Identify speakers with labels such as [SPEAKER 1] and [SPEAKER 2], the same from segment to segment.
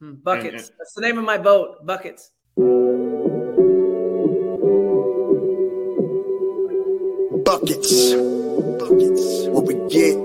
[SPEAKER 1] Hmm, Buckets. That's the name of my boat. Buckets.
[SPEAKER 2] Buckets. Buckets. What we get.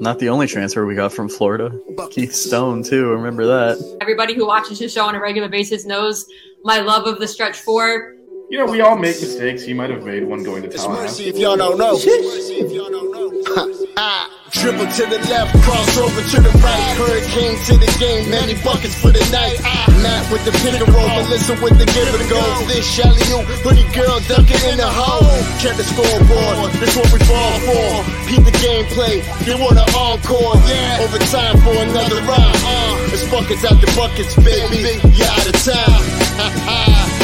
[SPEAKER 3] Not the only transfer we got from Florida. Keith Stone, too. Remember that.
[SPEAKER 4] Everybody who watches his show on a regular basis knows my love of the stretch four.
[SPEAKER 5] You know, we all make mistakes. He might have made one going to
[SPEAKER 2] It's
[SPEAKER 5] Tallahassee.
[SPEAKER 2] mercy if y'all don't know. Mercy if y'all don't know. ah, dribble to the left, cross over to the right. Hurricane to the game, many buckets for the night. Ah, Matt with the pick and roll, Melissa with the give and go. This Shelly you, pretty girl dunking in the hole. Check the scoreboard, this what we fall for. Peep the gameplay, they want an encore. Yeah, overtime for another round. Uh, it's buckets out the buckets, baby. You out of time.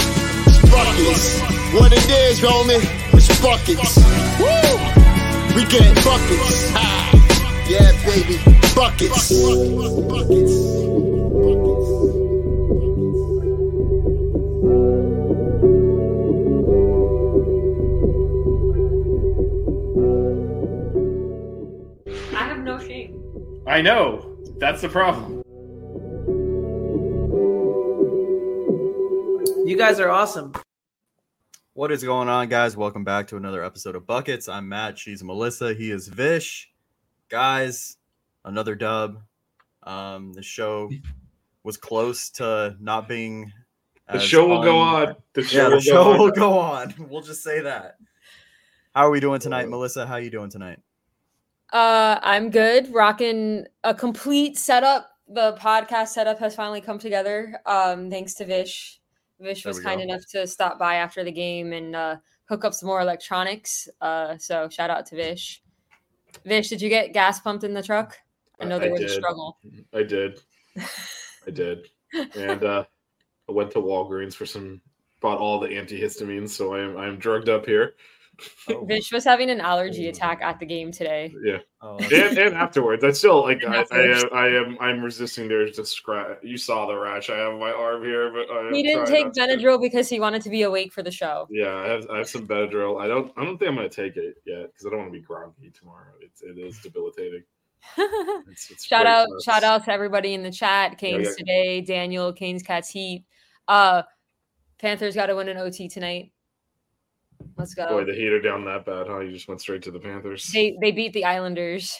[SPEAKER 2] It's buckets. What it is, homie, it's buckets. Woo! We get buckets. Ah, yeah, baby, buckets.
[SPEAKER 4] I have no shame.
[SPEAKER 5] I know. That's the problem.
[SPEAKER 1] You guys are awesome.
[SPEAKER 3] What is going on, guys? Welcome back to another episode of Buckets. I'm Matt. She's Melissa. He is Vish. Guys, another dub. Um, the show was close to not being.
[SPEAKER 5] The show will go on. The show
[SPEAKER 3] Yeah,
[SPEAKER 5] will
[SPEAKER 3] show
[SPEAKER 5] go on.
[SPEAKER 3] will go on. We'll just say that. How are we doing tonight, Melissa? How are you doing tonight?
[SPEAKER 4] Uh, I'm good. Rocking a complete setup. The podcast setup has finally come together. Um, thanks to Vish. Vish was kind
[SPEAKER 3] go.
[SPEAKER 4] enough to stop by after the game and uh, hook up some more electronics. Uh, so shout out to Vish. Vish, did you get gas pumped in the truck? I know there
[SPEAKER 5] I
[SPEAKER 4] was a struggle.
[SPEAKER 5] I did. I did. And uh, I went to Walgreens for some, bought all the antihistamines, so I'm I'm drugged up here.
[SPEAKER 3] Oh,
[SPEAKER 4] Vish was having an allergy attack at the game today.
[SPEAKER 5] Yeah,
[SPEAKER 3] oh,
[SPEAKER 5] and, and afterwards, I still like I, I, am, I am I'm resisting. There's just scratch. You saw the rash I have on my arm here, but I
[SPEAKER 4] He didn't take
[SPEAKER 5] not to-
[SPEAKER 4] Benadryl because he wanted to be awake for the show.
[SPEAKER 5] Yeah, I have I have some Benadryl. I don't I don't think I'm gonna take it yet because I don't want to be groggy tomorrow. It's it is debilitating. It's, it's
[SPEAKER 4] shout out
[SPEAKER 5] for us.
[SPEAKER 4] shout out to everybody in the chat canes
[SPEAKER 5] yeah.
[SPEAKER 4] today daniel canes cats heat uh panthers got to win an ot tonight let's go
[SPEAKER 5] Boy, the heat are down that bad, huh? You just went straight to the Panthers.
[SPEAKER 4] they they beat the islanders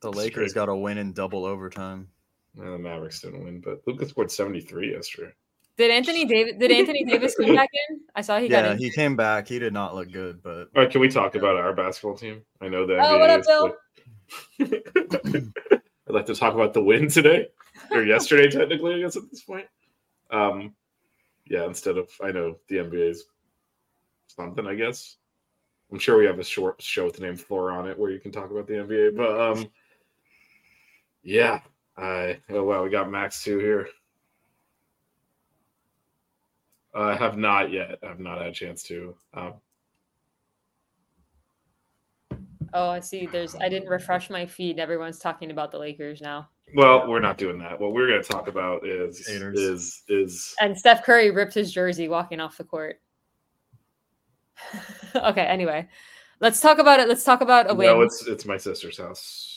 [SPEAKER 3] the
[SPEAKER 5] That's
[SPEAKER 3] Lakers
[SPEAKER 5] great.
[SPEAKER 3] got a win in double overtime.
[SPEAKER 5] Yeah, the Mavericks didn't win, but Luka scored 73 yesterday.
[SPEAKER 4] did anthony davis did anthony davis come back in i saw he got
[SPEAKER 3] Yeah,
[SPEAKER 4] in
[SPEAKER 3] he came back. He did not look good, but
[SPEAKER 5] All right, can we talk about our basketball team? I know that.
[SPEAKER 4] Oh, what up, Bill?
[SPEAKER 5] I'd like to talk about the win today or yesterday, technically. I guess at this point. Um, yeah, instead of I know the NBA's something. I guess I'm sure we have a short show with the name Floor on it where you can talk about the NBA. But um, yeah, I oh wow, we got Max two here. I have not yet. I've not had a chance to. Um,
[SPEAKER 4] oh i see there's i didn't refresh my feed everyone's talking about the lakers now
[SPEAKER 5] Well, we're not doing that. What we're going to talk about is
[SPEAKER 3] Haters.
[SPEAKER 5] is is
[SPEAKER 4] and steph curry ripped his jersey walking off the court okay anyway let's talk about it let's talk about a win
[SPEAKER 5] no, it's it's my sister's house.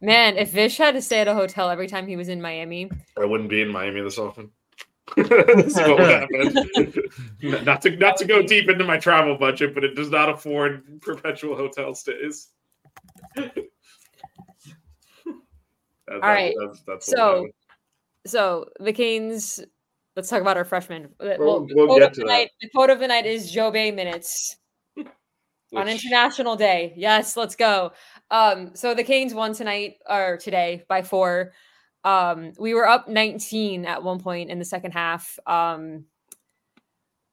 [SPEAKER 4] Man, if Vish had to stay at a hotel every time he was in Miami,
[SPEAKER 5] I wouldn't be in Miami this often. That's what would happen. not to not to go deep into my travel budget, but it does not afford perpetual hotel stays. That- that-
[SPEAKER 4] right,
[SPEAKER 5] that's, that's
[SPEAKER 4] so so the Canes. Let's talk about our freshmen. Uh,
[SPEAKER 5] We'll-
[SPEAKER 4] the
[SPEAKER 5] we'll get to
[SPEAKER 4] the
[SPEAKER 5] that.
[SPEAKER 4] night. The quote of the night is Djobet minutes on International Day. Yes, let's go. Um, so the Canes won tonight or today by four. Um, we were up 19 at one point in the second half. Um,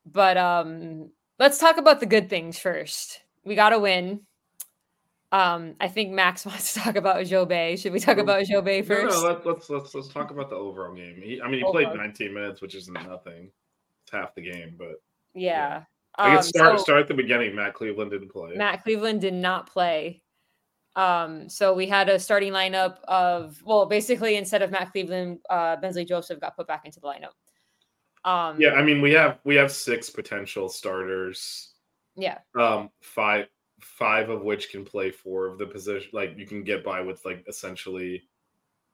[SPEAKER 4] but um, let's talk about the good things first. We got a win. Um, I think Max wants to talk about Djobet. Should we talk about Djobet first?
[SPEAKER 5] No, no, let's, let's let's let's talk about the overall game. He, I mean, he played 19 minutes, which isn't nothing. It's half the game, but
[SPEAKER 4] yeah.
[SPEAKER 5] I
[SPEAKER 4] Um,
[SPEAKER 5] guess start
[SPEAKER 4] so
[SPEAKER 5] start at the beginning. Matt Cleveland didn't play.
[SPEAKER 4] Matt Cleveland did not play. Um, so we had a starting lineup of well, basically instead of Matt Cleveland, uh, Bensley Joseph got put back into the lineup. Um,
[SPEAKER 5] Yeah, I mean, we have we have six potential starters.
[SPEAKER 4] yeah,
[SPEAKER 5] Um, five five of which can play four of the position. Like you can get by with like essentially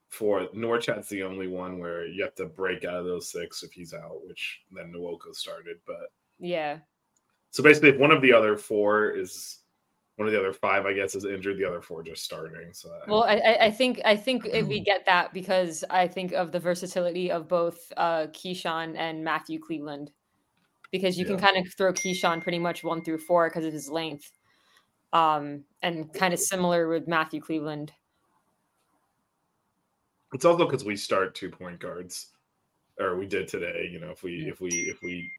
[SPEAKER 5] four. Norchad's the only one where you have to break out of those six if he's out, which then Nwoko started. But
[SPEAKER 4] yeah,
[SPEAKER 5] so basically, if one of the other four is one of the other five, I guess, is injured, the other four just starting. So
[SPEAKER 4] Well, I, I- think I think it- we get that because I think of the versatility of both uh, Kyshawn and Matthew Cleveland, because you can kind of throw Kyshawn pretty much one through four because of his length, um, and kind of similar with Matthew Cleveland.
[SPEAKER 5] It's also because we start two point guards, or we did today. You know, if we if we if we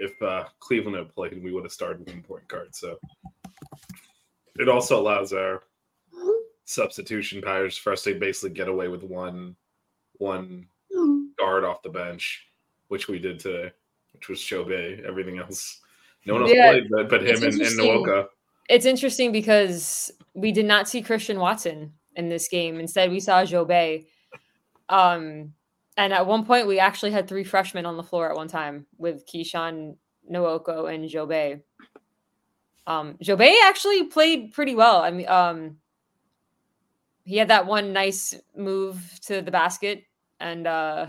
[SPEAKER 5] if uh, Cleveland had played, we would have started one point guard. So it also allows our substitution powers for us to basically get away with one one guard off the bench, which we did today, which was Djobet. Everything else, no one else
[SPEAKER 4] Yeah,
[SPEAKER 5] played, but, but him and, and. Nwoko.
[SPEAKER 4] It's interesting because we did not see Christian Watson in this game. Instead, we saw Djobet. Um, and at one point, we actually had three freshmen on the floor at one time with Kyshawn, Nwoko, and Djobet. Um, Djobet actually played pretty well. I mean, um, he had that one nice move to the basket, and uh,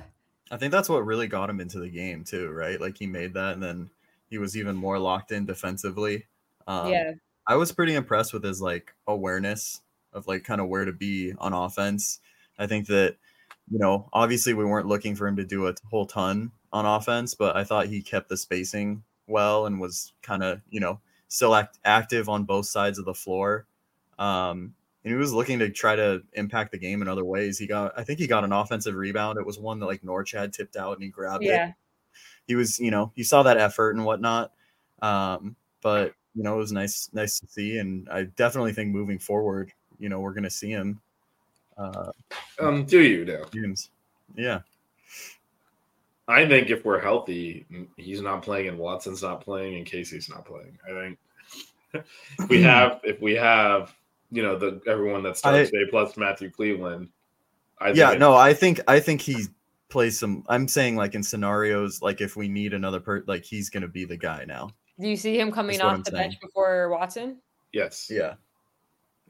[SPEAKER 3] I think that's what really got him into the game too, right? Like he made that, and then he was even more locked in defensively. Um,
[SPEAKER 4] yeah,
[SPEAKER 3] I was pretty impressed with his like awareness of like kind of where to be on offense. I think that you know, obviously we weren't looking for him to do a whole ton on offense, but I thought he kept the spacing well and was kind of you know still act- active on both sides of the floor. Um, and he was looking to try to impact the game in other ways. He got, I think he got an offensive rebound. It was one that like Norchad tipped out and he grabbed it
[SPEAKER 4] yeah.
[SPEAKER 3] he was, you know, you saw that effort and whatnot. Um, but you know, it was nice, nice to see, and I definitely think moving forward, you know, we're gonna see him. Uh,
[SPEAKER 5] Um, do you now?
[SPEAKER 3] games. Yeah,
[SPEAKER 5] I think if we're healthy, he's not playing and Watson's not playing and Casey's not playing. I think if we have if we have you know the everyone that starts
[SPEAKER 3] I-
[SPEAKER 5] today plus Matthew Cleveland. I
[SPEAKER 3] yeah. No, I think I think he plays some. I'm saying like in scenarios like if we need another per, like he's gonna be the guy now.
[SPEAKER 4] Do you see him coming off
[SPEAKER 3] I'm
[SPEAKER 4] the
[SPEAKER 3] saying.
[SPEAKER 4] bench before Watson?
[SPEAKER 5] yes,
[SPEAKER 3] Yeah,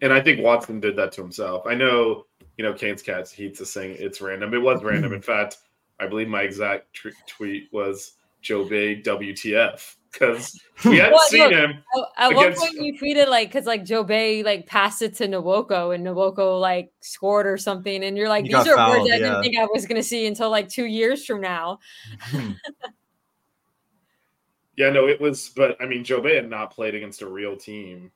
[SPEAKER 5] and I think Watson did that to himself. I know you know Kane's cats heats is saying it's random. It was random. In fact, I believe my exact tr- tweet was Djobet WTF because we hadn't
[SPEAKER 4] Well,
[SPEAKER 5] seen
[SPEAKER 4] look,
[SPEAKER 5] him.
[SPEAKER 4] At one
[SPEAKER 5] Against-
[SPEAKER 4] point, you tweeted like, because like Djobet like passed it to Nwoko and Nwoko like scored or something, and you're like,
[SPEAKER 3] He
[SPEAKER 4] these are
[SPEAKER 3] fouled,
[SPEAKER 4] words I didn't think I was gonna see until like two years from now.
[SPEAKER 5] Yeah, no, it was, but I mean, Djobet had not played against a real team.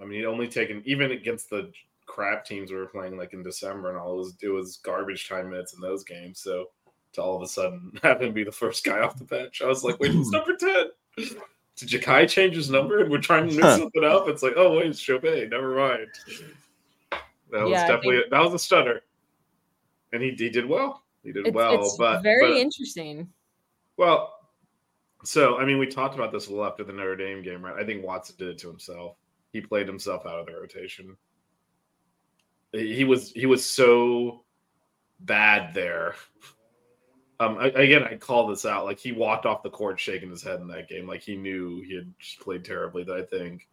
[SPEAKER 5] I mean, he'd only taken even against the crap teams we were playing like in December and all. It was it was garbage time minutes in those games. So to all of a sudden have him be the first guy off the bench, I was like, wait, it's number ten. Did Jakai change his number and we're trying to mix
[SPEAKER 3] Huh.
[SPEAKER 5] something up? It's like, oh wait, it's Djobet. Never mind. That was
[SPEAKER 4] Yeah, I
[SPEAKER 5] definitely that was a stutter, and he he did well. He did
[SPEAKER 4] It's,
[SPEAKER 5] well,
[SPEAKER 4] it's
[SPEAKER 5] but
[SPEAKER 4] very
[SPEAKER 5] but-
[SPEAKER 4] interesting.
[SPEAKER 5] well, so I mean, we talked about this a little after the Notre Dame game, right? I think Watson did it to himself. He played himself out of the rotation. He was he was so bad there. Um, I, again, I call this out. Like he walked off the court shaking his head in that game, like he knew he had just played terribly. That I think.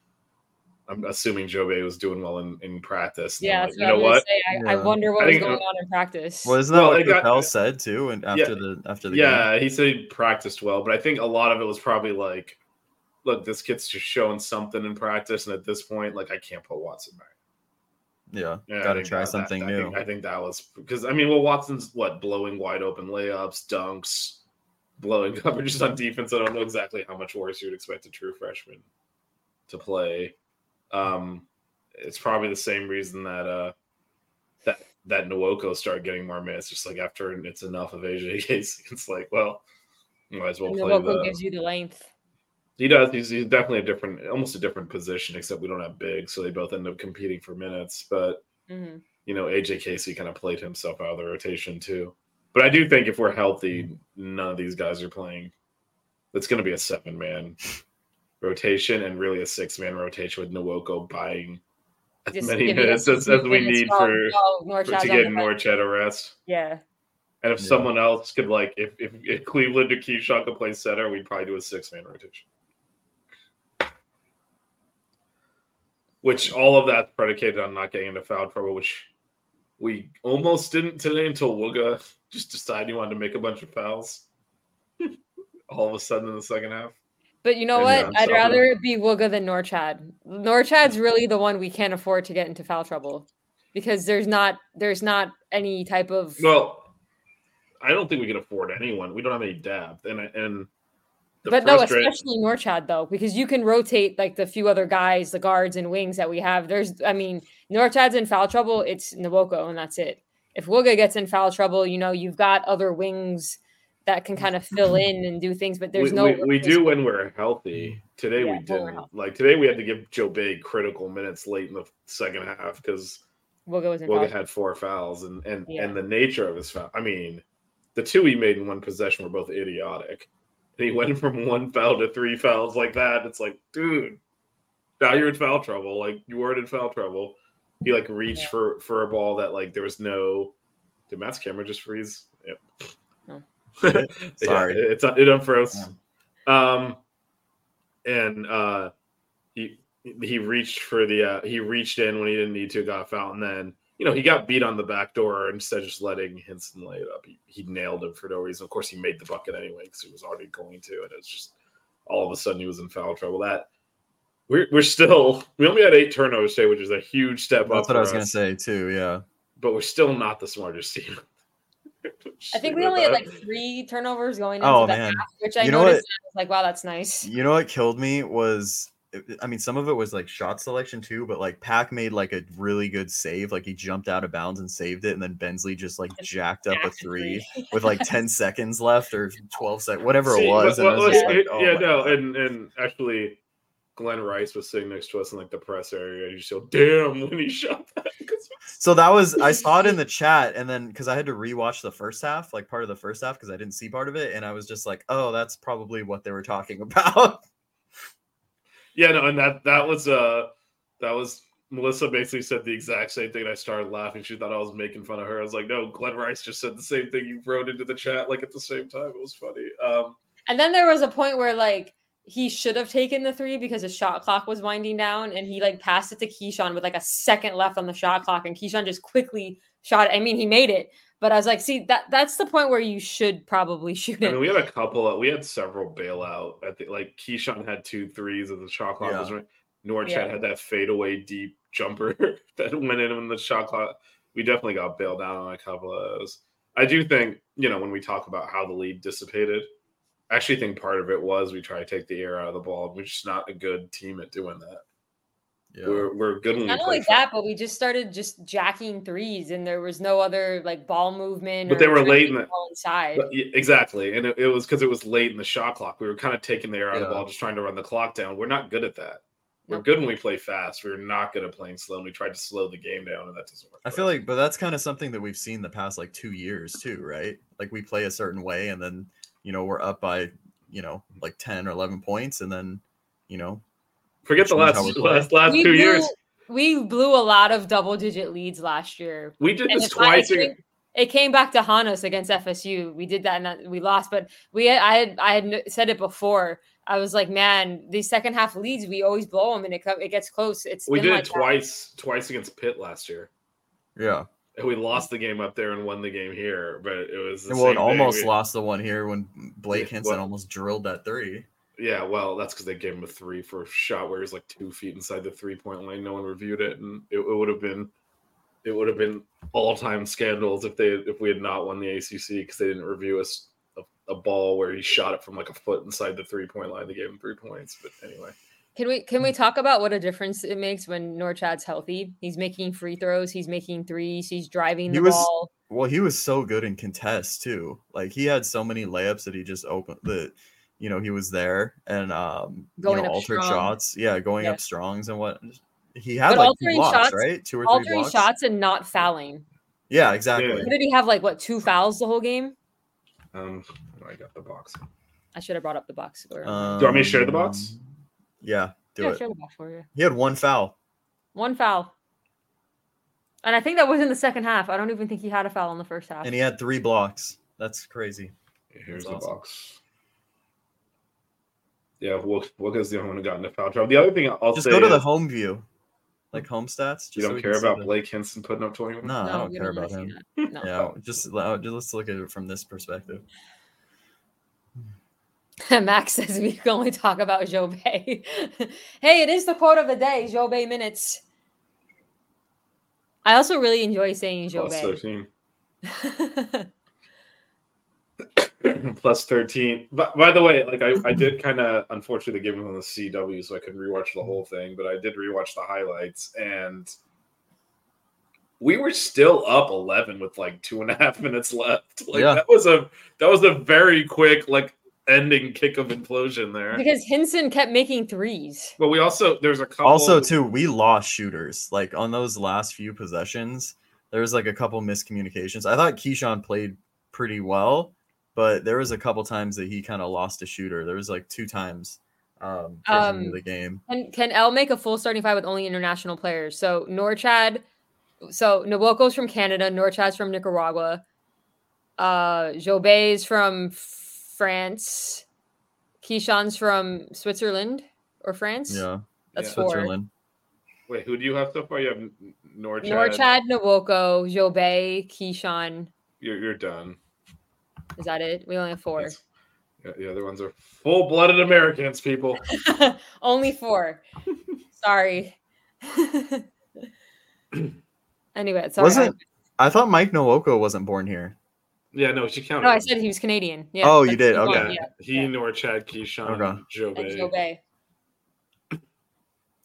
[SPEAKER 5] I'm assuming Djobet was doing well in, in practice.
[SPEAKER 4] Yeah,
[SPEAKER 5] I'm
[SPEAKER 4] that's
[SPEAKER 5] like, you know what?
[SPEAKER 4] gonna say. I, I wonder what
[SPEAKER 5] I
[SPEAKER 4] was
[SPEAKER 5] think, uh,
[SPEAKER 4] going on in practice.
[SPEAKER 3] well, isn't that
[SPEAKER 5] Well,
[SPEAKER 3] what
[SPEAKER 5] it got-
[SPEAKER 3] Capel said too? And after the after the game?
[SPEAKER 5] Yeah, he said he practiced well, but I think a lot of it was probably like, look, this kid's just showing something in practice, and at this point, like, I can't put Watson back.
[SPEAKER 3] yeah,
[SPEAKER 5] Yeah, I
[SPEAKER 3] got to try
[SPEAKER 5] that- that-
[SPEAKER 3] something
[SPEAKER 5] I
[SPEAKER 3] new.
[SPEAKER 5] Think, I think that was because I mean, well, Watson's what blowing wide open layups, dunks, blowing coverages on defense. I don't know exactly how much worse you would expect a true freshman to play. Um, it's probably the same reason that uh that that Nwoko started getting more minutes, just like after it's enough of AJ Casey. It's like, well, you might as well
[SPEAKER 4] And
[SPEAKER 5] play
[SPEAKER 4] Nwoko
[SPEAKER 5] the
[SPEAKER 4] gives you the length.
[SPEAKER 5] He does. He's, he's definitely a different, almost a different position, except we don't have big, so they both end up competing for minutes. But
[SPEAKER 4] Mhm.
[SPEAKER 5] you know, AJ Casey kind of played himself out of the rotation too. But I do think if we're healthy, none of these guys are playing. It's going to be a seven man rotation and really a six man rotation with Nwoko buying as
[SPEAKER 4] Just
[SPEAKER 5] many minutes as, as we need
[SPEAKER 4] while-
[SPEAKER 5] for,
[SPEAKER 4] while
[SPEAKER 5] for to get
[SPEAKER 4] the bench.
[SPEAKER 5] Norchad a rest.
[SPEAKER 4] Yeah.
[SPEAKER 5] And if
[SPEAKER 3] Yeah.
[SPEAKER 5] someone else could like, if, if, if Cleveland or Kyshawn could play center, we'd probably do a six man rotation. Which all of that's predicated on not getting into foul trouble, which we almost didn't today until Wooga just decided he wanted to make a bunch of fouls. all of a sudden in the second half.
[SPEAKER 4] But you know what?
[SPEAKER 5] yeah,
[SPEAKER 4] I'd
[SPEAKER 5] so-
[SPEAKER 4] rather it be Wooga than Norchad. Norchad's really the one we can't afford to get into foul trouble because there's not there's not any type of
[SPEAKER 5] Well, I don't think we can afford anyone. We don't have any depth, and and the
[SPEAKER 4] but no, especially Norchad though, because you can rotate like the few other guys, the guards and wings that we have. There's, I mean, Norchad's in foul trouble. It's Nwoko, and that's it. If Wooga gets in foul trouble, you know you've got other wings that can kind of fill in and do things. But there's
[SPEAKER 5] we,
[SPEAKER 4] no.
[SPEAKER 5] we, we do when we're healthy. Today
[SPEAKER 4] Yeah,
[SPEAKER 5] we didn't. Like today we had to give Djobet critical minutes late in the second half because
[SPEAKER 4] in
[SPEAKER 5] Wooga had four fouls and and
[SPEAKER 4] Yeah.
[SPEAKER 5] and the nature of his foul. I mean, the two he made in one possession were both idiotic. And he went from one foul to three fouls like that. It's like, dude, now you're in foul trouble. Like you weren't in foul trouble. He like reached
[SPEAKER 4] Yeah.
[SPEAKER 5] for for a ball that like there was no. Did Matt's camera just freeze?
[SPEAKER 3] Sorry.
[SPEAKER 5] yeah, it's it unfroze. Um, and uh, he he reached for the uh, he reached in when he didn't need to, got a foul, and then you know he got beat on the back door instead of just letting Hinson lay it up. He, he nailed him for no reason. Of course, he made the bucket anyway because he was already going to, and it's just all of a sudden he was in foul trouble. That we're we're still we only had eight turnovers today, which is a huge step
[SPEAKER 3] That's
[SPEAKER 5] up.
[SPEAKER 3] what I was gonna say too. Yeah.
[SPEAKER 5] but we're still not the smartest team.
[SPEAKER 4] I think we only
[SPEAKER 5] at
[SPEAKER 4] had like three turnovers going into
[SPEAKER 3] Oh,
[SPEAKER 4] the
[SPEAKER 3] man.
[SPEAKER 4] half, which I
[SPEAKER 3] You know
[SPEAKER 4] noticed. I was like, wow, that's nice.
[SPEAKER 3] You know what killed me was, I mean, some of it was like shot selection too, but like Pack made like a really good save. Like he jumped out of bounds and saved it, and then Bensley just like jacked up a three
[SPEAKER 4] three.
[SPEAKER 3] with like 10 seconds left or 12 seconds, whatever
[SPEAKER 5] See,
[SPEAKER 3] it was.
[SPEAKER 5] but-
[SPEAKER 3] and I was just
[SPEAKER 5] let's-
[SPEAKER 3] like, oh
[SPEAKER 5] yeah, no,
[SPEAKER 3] God.
[SPEAKER 5] and and actually, Glen Rice was sitting next to us in like the press area. and You just go, "Damn!" when he shot that. 'Cause-
[SPEAKER 3] So that was I saw it in the chat, and then because I had to rewatch the first half, like part of the first half, because I didn't see part of it, and I was just like, oh, that's probably what they were talking about.
[SPEAKER 5] yeah, no, and that that was uh that was Melissa basically said the exact same thing. and I started laughing. She thought I was making fun of her. I was like, "No, Glen Rice just said the same thing you wrote into the chat like at the same time." It was funny. Um,
[SPEAKER 4] And then there was a point where like he should have taken the three because his shot clock was winding down, and he like passed it to Kyshawn with like a second left on the shot clock, and Kyshawn just quickly shot it. I mean, he made it, but I was like, see that that's the point where you should probably shoot
[SPEAKER 5] I
[SPEAKER 4] it.
[SPEAKER 5] mean, we had a couple. Of, we had several bailout. I think like Kyshawn had two threes as the shot clock was
[SPEAKER 3] Yeah.
[SPEAKER 5] right. Norchad
[SPEAKER 4] Yeah.
[SPEAKER 5] had that fadeaway deep jumper that went in when the shot clock. We definitely got bailed out on a couple of those. I do think you know when we talk about how the lead dissipated. I actually think part of it was we try to take the air out of the ball. We're just not a good team at doing that.
[SPEAKER 3] Yeah.
[SPEAKER 5] We're we're good
[SPEAKER 4] Not
[SPEAKER 5] we play.
[SPEAKER 4] only that, but we just started just jacking threes, and there was no other like ball movement.
[SPEAKER 5] But
[SPEAKER 4] or
[SPEAKER 5] they were late in the-
[SPEAKER 4] ball inside.
[SPEAKER 5] But, yeah, exactly, and it, it was because it was late in the shot clock. We were kind of taking the air out of the ball, just trying to run the clock down. We're not good at that. We're
[SPEAKER 4] Nope.
[SPEAKER 5] good when we play fast. We're not good at playing slow. And we tried to slow the game down, and that doesn't work.
[SPEAKER 3] I feel
[SPEAKER 5] us.
[SPEAKER 3] like, but that's kind of something that we've seen the past like two years too, right? Like we play a certain way, and then you know we're up by you know like ten or eleven points, and then you know
[SPEAKER 5] forget the last
[SPEAKER 3] how we play.
[SPEAKER 5] last, last
[SPEAKER 4] we
[SPEAKER 5] two
[SPEAKER 4] blew,
[SPEAKER 5] years.
[SPEAKER 4] we blew a lot of double digit leads last year.
[SPEAKER 5] We did
[SPEAKER 4] And
[SPEAKER 5] this
[SPEAKER 4] if I
[SPEAKER 5] twice.
[SPEAKER 4] think- It came back to haunt us against FSU. We did that and we lost, but we had, I had I had said it before. I was like, man, these second half leads, we always blow them, and it it gets close. It's
[SPEAKER 5] we did
[SPEAKER 4] like
[SPEAKER 5] it
[SPEAKER 4] that.
[SPEAKER 5] twice, twice against Pitt last year.
[SPEAKER 3] yeah.
[SPEAKER 5] We lost the game up there and won the game here, but it was
[SPEAKER 3] well, it almost
[SPEAKER 5] We-
[SPEAKER 3] lost the one here when Blake
[SPEAKER 5] Yeah,
[SPEAKER 3] Hinson
[SPEAKER 5] well-
[SPEAKER 3] almost drilled that three.
[SPEAKER 5] Yeah, well, that's because they gave him a three for a shot where he was like two feet inside the three point line. No one reviewed it, and it, it would have been, it would have been all time scandals if they if we had not won the ACC because they didn't review us a, a ball where he shot it from like a foot inside the three point line. They gave him three points, but anyway,
[SPEAKER 4] Can we can we talk about what a difference it makes when Norchad's healthy? He's making free throws, he's making threes, he's driving
[SPEAKER 3] He
[SPEAKER 4] the
[SPEAKER 3] was-
[SPEAKER 4] ball.
[SPEAKER 3] Well, he was so good in contests too. Like he had so many layups that he just opened that you know he was there and um
[SPEAKER 4] Going
[SPEAKER 3] you know
[SPEAKER 4] up
[SPEAKER 3] altered
[SPEAKER 4] strong.
[SPEAKER 3] shots. Yeah, going
[SPEAKER 4] Yeah.
[SPEAKER 3] up strongs and what he had
[SPEAKER 4] But
[SPEAKER 3] like two
[SPEAKER 4] altering
[SPEAKER 3] blocks,
[SPEAKER 4] shots-
[SPEAKER 3] right? Two or three
[SPEAKER 4] Altering
[SPEAKER 3] blocks.
[SPEAKER 4] shots and not fouling.
[SPEAKER 3] Yeah, exactly.
[SPEAKER 5] Yeah.
[SPEAKER 4] Did he have? Like what? Two fouls the whole game?
[SPEAKER 5] Um, I got the box.
[SPEAKER 4] I should have brought up the box score.
[SPEAKER 3] Um,
[SPEAKER 5] Do you want me to share the box?
[SPEAKER 3] Yeah, do
[SPEAKER 4] yeah,
[SPEAKER 3] it.
[SPEAKER 4] share the box for you.
[SPEAKER 3] He had one foul.
[SPEAKER 4] One foul. And I think that was in the second half. I don't even think he had a foul in the first half.
[SPEAKER 3] and he had three blocks. That's crazy.
[SPEAKER 5] Yeah, here's
[SPEAKER 3] That's
[SPEAKER 5] the
[SPEAKER 3] awesome.
[SPEAKER 5] box. Yeah, Wook Wooga's the only one who got into foul trouble. The other thing I'll
[SPEAKER 3] Just
[SPEAKER 5] say
[SPEAKER 3] go to the home view, like home stats.
[SPEAKER 5] you
[SPEAKER 3] just so
[SPEAKER 5] don't
[SPEAKER 3] we
[SPEAKER 5] care
[SPEAKER 3] can see
[SPEAKER 5] about
[SPEAKER 3] the-
[SPEAKER 5] Blake Hinson putting up 21?
[SPEAKER 3] No, I don't care
[SPEAKER 4] wanna
[SPEAKER 3] about him.
[SPEAKER 4] No.
[SPEAKER 3] Yeah, just, uh, just let's look at it from this perspective.
[SPEAKER 4] Max says we can only talk about Djobet. hey, it is the quote of the day, Djobet minutes. I also really enjoy saying
[SPEAKER 5] Plus
[SPEAKER 4] Djobet.
[SPEAKER 5] 13. Plus 13. But by the way, like I, I did kind of unfortunately give him on the CW, so I couldn't rewatch the whole thing, but I did rewatch the highlights and we were still up 11 with like two and a half minutes left. Like
[SPEAKER 3] Yeah.
[SPEAKER 5] that was a that was a very quick like ending kick of implosion there.
[SPEAKER 4] because Hinson kept making threes.
[SPEAKER 5] But we also there's a couple
[SPEAKER 3] Also, too, we lost shooters. Like on those last few possessions, there was like a couple miscommunications. I thought Kyshawn played pretty well, but there was a couple times that he kind of lost a shooter. There was like two times um, the
[SPEAKER 4] Um,
[SPEAKER 3] the game.
[SPEAKER 4] Can can L make a full starting five with only international players? So Norchad, so Nwoko's from Canada, Norchad's from Nicaragua, uh Djobet's from France, Kyshawn's from Switzerland or France.
[SPEAKER 3] Yeah,
[SPEAKER 4] that's
[SPEAKER 5] Yeah.
[SPEAKER 4] four.
[SPEAKER 3] Switzerland.
[SPEAKER 5] Wait, who do you have so far? You have Norchad.
[SPEAKER 4] Norchad, Nwoko, Djobet, Kyshawn.
[SPEAKER 5] You're, you're done.
[SPEAKER 4] Is that it? We only have four.
[SPEAKER 5] Yes. Yeah, the other ones are full blooded Americans, people.
[SPEAKER 4] only four. Sorry. anyway, sorry.
[SPEAKER 3] Wasn't I thought Mike Nwoko wasn't born here?
[SPEAKER 5] Yeah, no, she counted.
[SPEAKER 4] No, I said he was Canadian. Yeah.
[SPEAKER 3] Oh, you did?
[SPEAKER 4] Kyshawn,
[SPEAKER 3] Okay.
[SPEAKER 5] yeah,
[SPEAKER 4] Yeah.
[SPEAKER 5] he, Norchad, Kyshawn,
[SPEAKER 3] Okay.
[SPEAKER 5] Joe
[SPEAKER 4] And
[SPEAKER 5] Bay.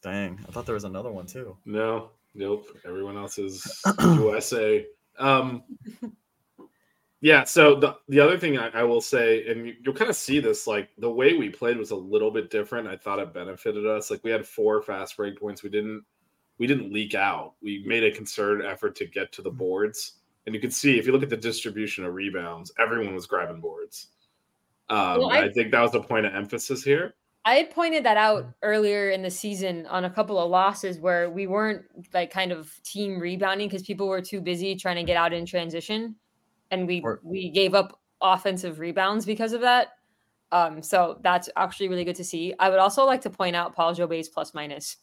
[SPEAKER 3] Dang, I thought there was another one too.
[SPEAKER 5] No, nope. Everyone else is USA. Um, yeah. So the the other thing I, I will say, and you, you'll kind of see this, like the way we played was a little bit different. I thought it benefited us. Like we had four fast break points. We didn't we didn't leak out. We made a concerted effort to get to the boards, and you can see if you look at the distribution of rebounds, everyone was grabbing boards. Um,
[SPEAKER 4] Well,
[SPEAKER 5] I,
[SPEAKER 4] I-
[SPEAKER 5] think that was the point of emphasis here.
[SPEAKER 4] I had pointed that out earlier in the season on a couple of losses where we weren't like kind of team rebounding because people were too busy trying to get out in transition, and we
[SPEAKER 3] Or-
[SPEAKER 4] we gave up offensive rebounds because of that. Um, so that's actually really good to see. I would also like to point out Paul Djobet's plus minus,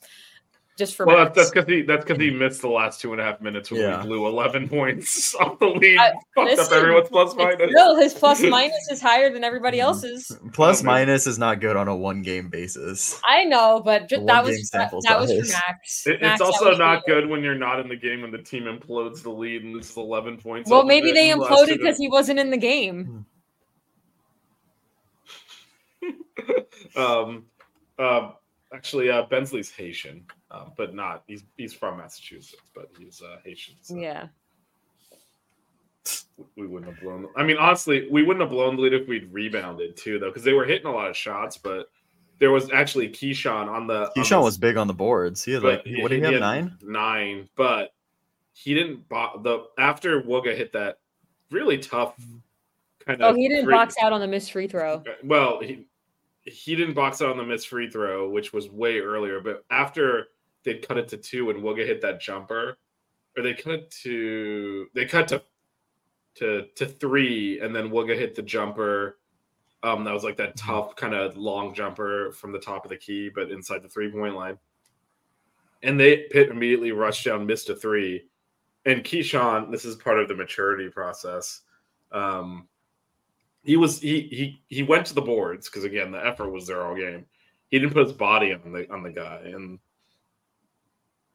[SPEAKER 4] just for
[SPEAKER 5] Well, that's because he that's because he missed the last two and a half minutes when
[SPEAKER 3] Yeah.
[SPEAKER 5] we blew eleven points off the lead.
[SPEAKER 4] I-
[SPEAKER 5] fucked up everyone's minus.
[SPEAKER 4] Still, his plus minus is higher than everybody
[SPEAKER 3] Mhm.
[SPEAKER 4] else's.
[SPEAKER 3] Plus
[SPEAKER 5] Okay.
[SPEAKER 3] minus is not good on a one game basis.
[SPEAKER 4] I know, but ju-
[SPEAKER 3] The
[SPEAKER 4] that was
[SPEAKER 3] game
[SPEAKER 4] that, that was for. Max.
[SPEAKER 5] It-
[SPEAKER 4] Max,
[SPEAKER 5] it's
[SPEAKER 4] that
[SPEAKER 5] also not
[SPEAKER 4] you.
[SPEAKER 5] good when you're not in the game and the team implodes the lead and loses eleven points.
[SPEAKER 4] Well, maybe they
[SPEAKER 5] in the last
[SPEAKER 4] imploded because he wasn't in the game.
[SPEAKER 5] um, uh, actually, uh, Bensley's Haitian, uh, but not. He's he's from Massachusetts, but he's uh, Haitian. So
[SPEAKER 4] Yeah.
[SPEAKER 5] we wouldn't have blown. I mean, honestly, we wouldn't have blown the lead if we'd rebounded too, though, because they were hitting a lot of shots. But there was actually Kyshawn on the. on
[SPEAKER 3] Kyshawn
[SPEAKER 5] the-
[SPEAKER 3] was big on the boards. He had
[SPEAKER 5] but
[SPEAKER 3] like what did he have
[SPEAKER 5] had
[SPEAKER 3] nine?
[SPEAKER 5] Nine, but he didn't. Bo- the after Wooga hit that really tough kind of.
[SPEAKER 4] Oh, he didn't
[SPEAKER 5] free-
[SPEAKER 4] box out on the missed free throw.
[SPEAKER 5] well, he he didn't box out on the missed free throw, which was way earlier. But after they cut it to two and Wooga hit that jumper, or they cut it to they cut to to to three, and then Wooga hit the jumper. Um, that was like that tough kind of long jumper from the top of the key, but inside the three point line. And they Pitt immediately rushed down, missed a three. And Kyshawn, this is part of the maturity process. Um, he was he he he went to the boards because again the effort was there all game. He didn't put his body on the on the guy, and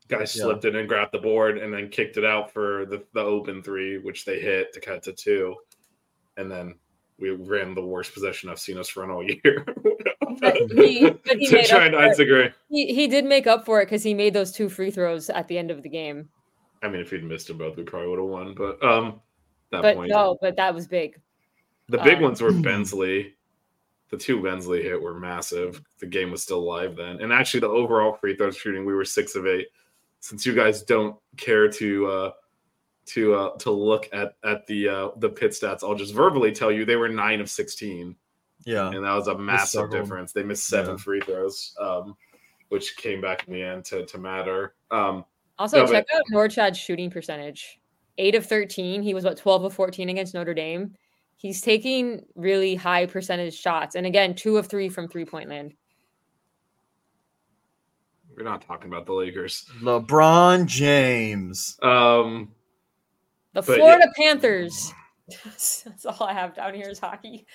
[SPEAKER 5] guy slipped in and grabbed the board and then kicked it out for the, the open three, which they hit to cut to two, and then we ran the worst possession I've seen us run all year.
[SPEAKER 4] But he, but he,
[SPEAKER 5] to
[SPEAKER 4] made
[SPEAKER 5] try
[SPEAKER 4] up
[SPEAKER 5] and
[SPEAKER 4] for it.
[SPEAKER 5] disagree.
[SPEAKER 4] He, he did make up for it because he made those two free throws at the end of the game.
[SPEAKER 5] I mean, if he'd missed them both, we probably would have won. But um, that
[SPEAKER 4] But
[SPEAKER 5] point,
[SPEAKER 4] no, but that was big.
[SPEAKER 5] The big
[SPEAKER 4] um,
[SPEAKER 5] ones were Bensley, the two Bensley hit were massive. The game was still live then, and actually the overall free throw shooting we were six of eight. Since you guys don't care to uh, to uh, to look at at the uh, the Pitt stats, I'll just verbally tell you they were nine of sixteen.
[SPEAKER 3] Yeah,
[SPEAKER 5] and that was a massive difference. They missed seven
[SPEAKER 3] Yeah.
[SPEAKER 5] free throws, um, which came back in the end to to matter. Um,
[SPEAKER 4] Also,
[SPEAKER 5] No, but-
[SPEAKER 4] check out Norchad's shooting percentage. Eight of 13. He was what 12 of 14 against Notre Dame. He's taking really high percentage shots. And again, two of three from three point land.
[SPEAKER 5] we're not talking about the Lakers.
[SPEAKER 3] LeBron James.
[SPEAKER 5] Um,
[SPEAKER 4] The
[SPEAKER 5] But yeah-
[SPEAKER 4] Florida Panthers. That's all I have down here is hockey.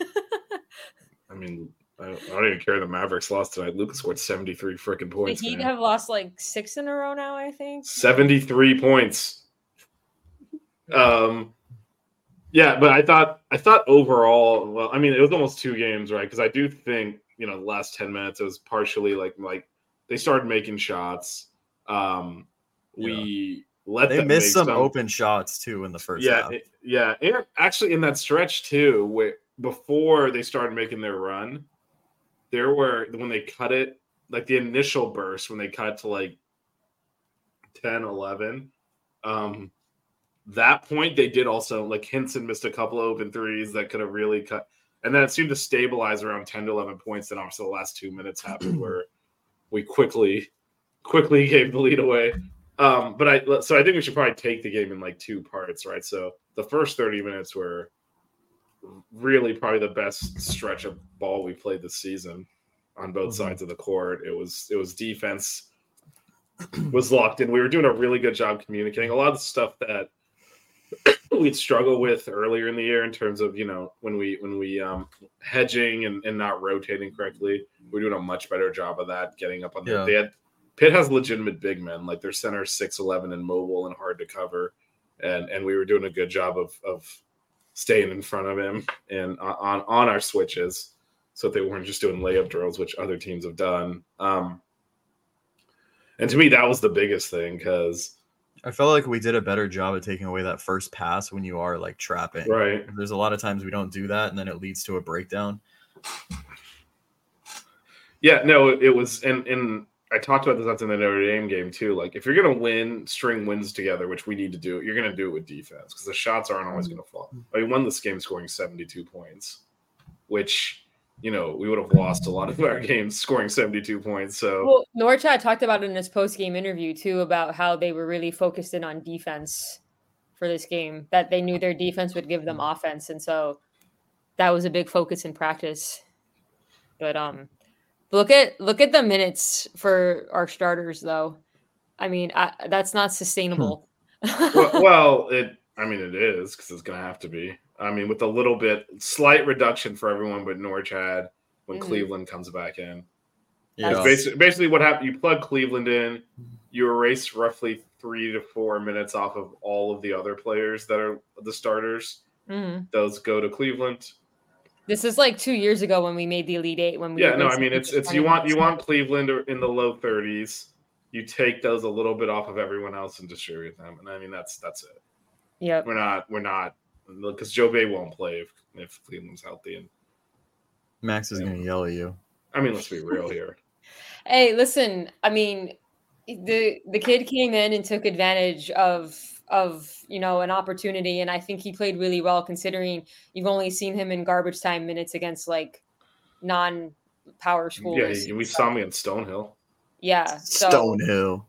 [SPEAKER 5] I mean, I don't, I don't even care. The Mavericks lost tonight. Luka scored seventy three freaking
[SPEAKER 4] the
[SPEAKER 5] points.
[SPEAKER 4] Heat
[SPEAKER 5] man.
[SPEAKER 4] have lost like six in a row now, I think.
[SPEAKER 5] 73 points. Um yeah, but I thought I thought overall, well, I mean, it was almost two games, right? Because I do think, you know, the last 10 minutes it was partially like like they started making shots. Um we let
[SPEAKER 3] They
[SPEAKER 5] them
[SPEAKER 3] missed
[SPEAKER 5] make
[SPEAKER 3] some open shots too in the first
[SPEAKER 5] yeah,
[SPEAKER 3] half.
[SPEAKER 5] it- yeah, and actually in that stretch too, where before they started making their run, there were when they cut it, like the initial burst when they cut to like 10, 11, um, that point they did also like Hinson missed a couple of open threes that could have really cut, and then it seemed to stabilize around 10 to 11 points. Then obviously the last two minutes happened where we quickly, quickly gave the lead away. Um, but I so I think we should probably take the game in like two parts, right? So the first 30 minutes were really probably the best stretch of ball we played this season on both
[SPEAKER 3] Mhm.
[SPEAKER 5] sides of the court. It was it was defense was locked in. We were doing a really good job communicating. A lot of the stuff that we'd struggle with earlier in the year in terms of, you know, when we when we um hedging and, and not rotating correctly, we're doing a much better job of that, getting up on the
[SPEAKER 3] Yeah.
[SPEAKER 5] they had Pitt has legitimate big men, like their center six eleven and mobile and hard to cover. And and we were doing a good job of of staying in front of him and on on, on our switches so that they weren't just doing layup drills, which other teams have done. Um and to me that was the biggest thing because
[SPEAKER 3] I felt like we did a better job at taking away that first pass when you are like trapping.
[SPEAKER 5] right
[SPEAKER 3] There's a lot of times we don't do that, and then it leads to a breakdown.
[SPEAKER 5] Yeah, no, it, was, and and I talked about this after the Notre Dame game too. Like, if you're gonna win, string wins together, which we need to do. You're gonna do it with defense because the shots aren't always mm. gonna fall. I mean, won this game scoring 72 points, which you know we would have lost a lot of our games scoring 72 points. So
[SPEAKER 4] Well, Norchad talked about it in his post game interview too about how they were really focused in on defense for this game. That they knew their defense would give them offense, and so that was a big focus in practice. But um, look at look at the minutes for our starters, though. I mean, I, that's not sustainable.
[SPEAKER 5] well, well, it. I mean, it is because it's gonna have to be. I mean, with a little bit slight reduction for everyone, but Norwich had when
[SPEAKER 4] Mhm.
[SPEAKER 5] Cleveland comes back in.
[SPEAKER 3] Yeah.
[SPEAKER 5] Basically, basically, what happened? You plug Cleveland in, you erase roughly three to four minutes off of all of the other players that are the starters.
[SPEAKER 4] Mhm.
[SPEAKER 5] Those go to Cleveland.
[SPEAKER 4] This is like two years ago when we made the Elite Eight. When we
[SPEAKER 5] Yeah, no, I mean it's it's you want you want Cleveland in the low thirties. You take those a little bit off of everyone else and distribute them, and I mean that's that's it.
[SPEAKER 4] Yep.
[SPEAKER 5] We're not we're not because Djobet won't play if, if Cleveland's healthy, and
[SPEAKER 3] Max is gonna yell at you.
[SPEAKER 5] I mean let's be real here.
[SPEAKER 4] Hey, listen, I mean, the the kid came in and took advantage of of you know an opportunity, and I think he played really well considering you've only seen him in garbage time minutes against like non power schools.
[SPEAKER 5] Yeah, we saw me in Stonehill.
[SPEAKER 4] yeah. So,
[SPEAKER 3] Stonehill.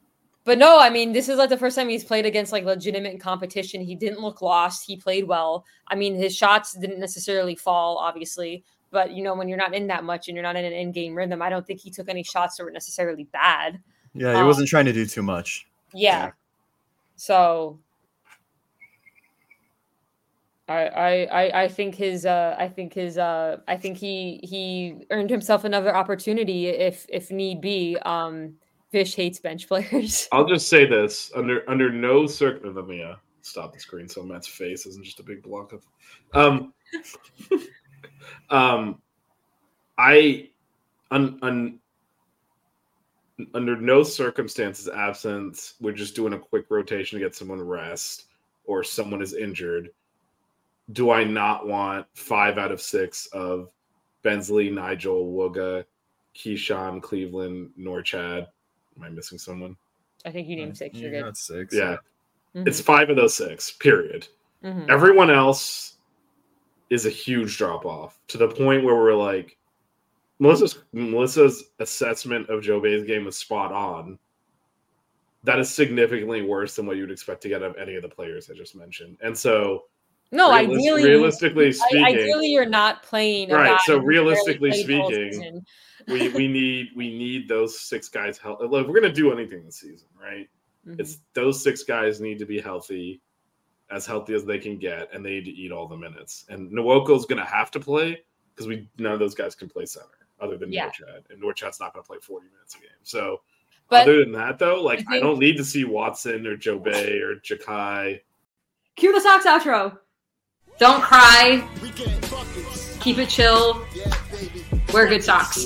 [SPEAKER 4] But no, I mean, this is like the first time he's played against like legitimate competition. He didn't look lost. He played well. I mean, his shots didn't necessarily fall, obviously. But you know, when you're not in that much and you're not in an in-game rhythm, I don't think he took any shots that were necessarily bad.
[SPEAKER 3] Yeah, he
[SPEAKER 4] Um,
[SPEAKER 3] wasn't trying to do too much.
[SPEAKER 4] Yeah.
[SPEAKER 5] Yeah.
[SPEAKER 4] So I, I I I think his uh I think his uh I think he he earned himself another opportunity if if need be. Um Vish hates bench players.
[SPEAKER 5] I'll just say this: under under no circum, let me uh, stop the screen so Matt's face isn't just a big block of. Um, um, I, un, un, under no circumstances, absent, we're just doing a quick rotation to get someone rest, or someone is injured. Do I not want five out of six of Bensley, Nijel, Wooga, Kyshawn, Cleveland, Norchad. Am I missing someone?
[SPEAKER 4] I think you named six. You're good.
[SPEAKER 3] got six.
[SPEAKER 5] Yeah,
[SPEAKER 4] Mhm.
[SPEAKER 5] it's five of those six. Period.
[SPEAKER 4] Mhm.
[SPEAKER 5] Everyone else is a huge drop off to the point where we're like, Melissa's Melissa's assessment of Djobet's game was spot on. That is significantly worse than what you'd expect to get out of any of the players I just mentioned. And so,
[SPEAKER 4] No,
[SPEAKER 5] realis-
[SPEAKER 4] ideally,
[SPEAKER 5] realistically speaking,
[SPEAKER 4] ideally, you're not playing.
[SPEAKER 5] Right, so realistically
[SPEAKER 4] played the whole
[SPEAKER 5] speaking, we we need we need those six guys healthy. Look, we're gonna do anything this season, right?
[SPEAKER 4] Mhm.
[SPEAKER 5] It's those six guys need to be healthy, as healthy as they can get, and they need to eat all the minutes. And Nwoko's gonna have to play because we none of those guys can play center other than
[SPEAKER 4] Yeah.
[SPEAKER 5] Norchad, and Norchad's not gonna play forty minutes a game. So
[SPEAKER 4] But
[SPEAKER 5] other than that, though, like I,
[SPEAKER 4] think-
[SPEAKER 5] don't need to see Watson or Djobet or Jakai.
[SPEAKER 4] cue the socks outro. Don't cry.
[SPEAKER 2] We getting buckets.
[SPEAKER 4] Keep it chill. Wear good socks.